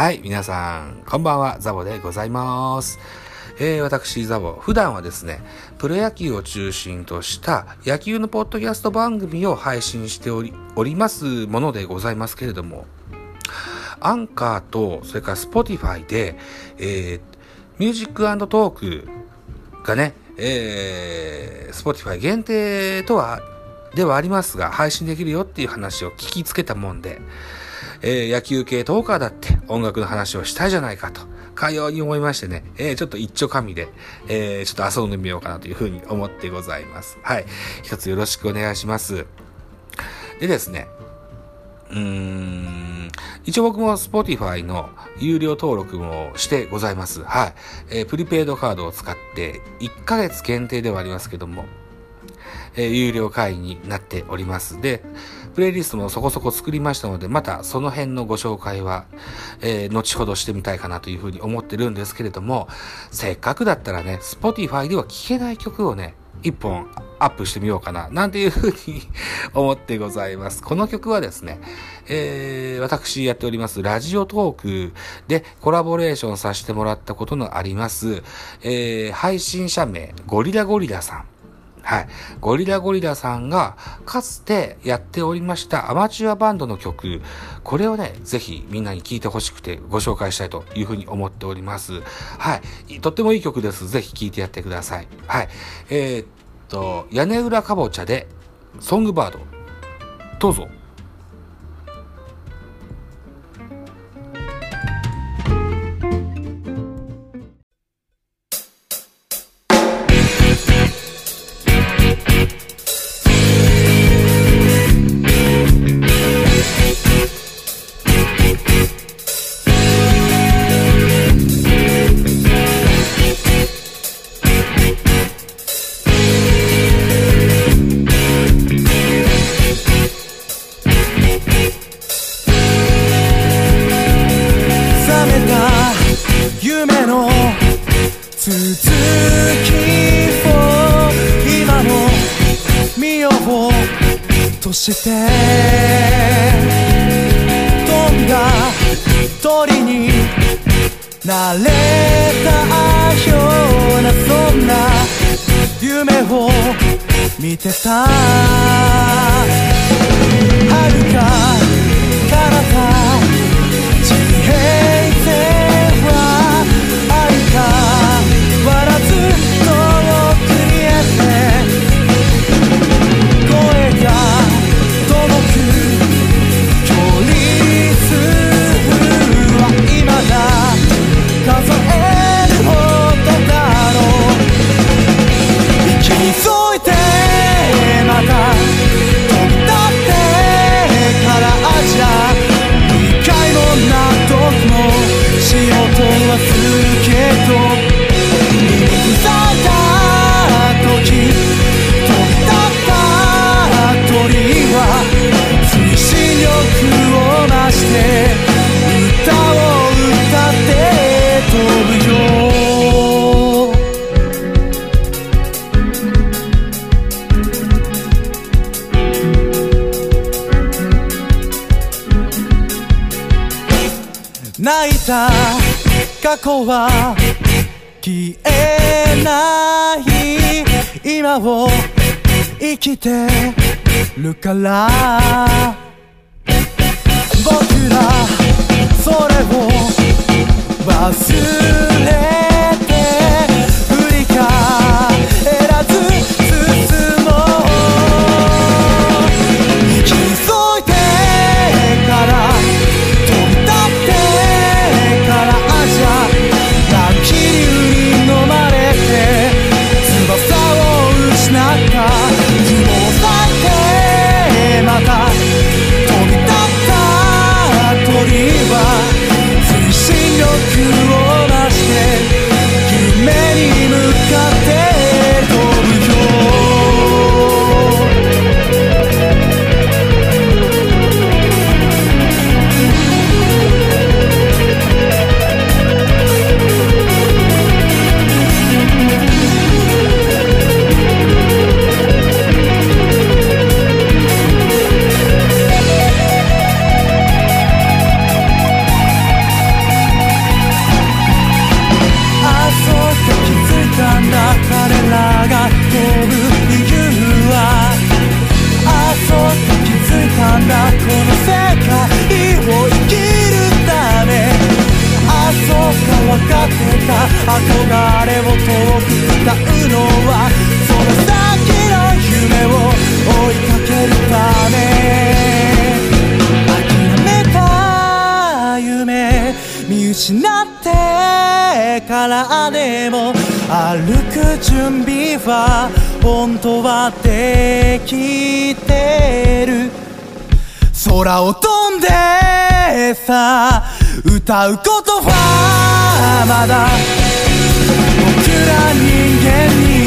はい、皆さん、こんばんは、ザボでございます。えー、私、ザボ、普段はですね、プロ野球を中心とした野球のポッドキャスト番組を配信しており、おりますものでございますけれども、アンカーと、それから Spotify で、えー、ミュージックトークがね、えー、 Spotify 限定とは、ではありますが、配信できるよっていう話を聞きつけたもんで、えー、野球系トーカーだって音楽の話をしたいじゃないかと、かように思いましてね、えー、ちょっと一丁神で、えー、ちょっと遊んでみようかなというふうに思ってございます。はい。一つよろしくお願いします。でですね、うーん、一応僕も Spotify の有料登録もしてございます。はい。えー、プリペイドカードを使って1ヶ月限定ではありますけども、えー、有料会員になっております。で、プレイリストもそこそこ作りましたので、またその辺のご紹介は、えー、後ほどしてみたいかなというふうに思ってるんですけれども、せっかくだったらね、Spotify では聴けない曲をね、一本アップしてみようかな、なんていうふうに思ってございます。この曲はですね、えー、私やっておりますラジオトークでコラボレーションさせてもらったことのあります、えー、配信者名、ゴリラゴリラさん。はい。ゴリラゴリラさんがかつてやっておりましたアマチュアバンドの曲、これをね、ぜひみんなに聴いてほしくてご紹介したいというふうに思っております。はい。とってもいい曲です。ぜひ聴いてやってください。はい。えー、っと、屋根裏かぼちゃで、ソングバード。どうぞ。続きを今の見ようとして飛んだ鳥になれたようなそんな夢を見てた。遥か彼方泣いた過去は消えない今を生きてるから僕らそれを忘れてからでも歩く準備は本当はできてる。空を飛んでさ歌うことはまだ僕ら人間に。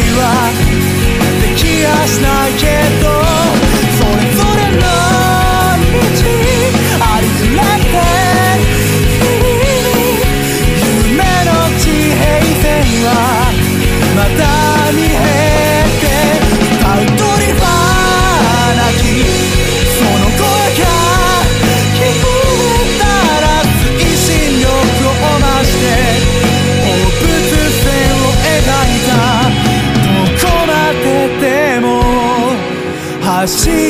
assim.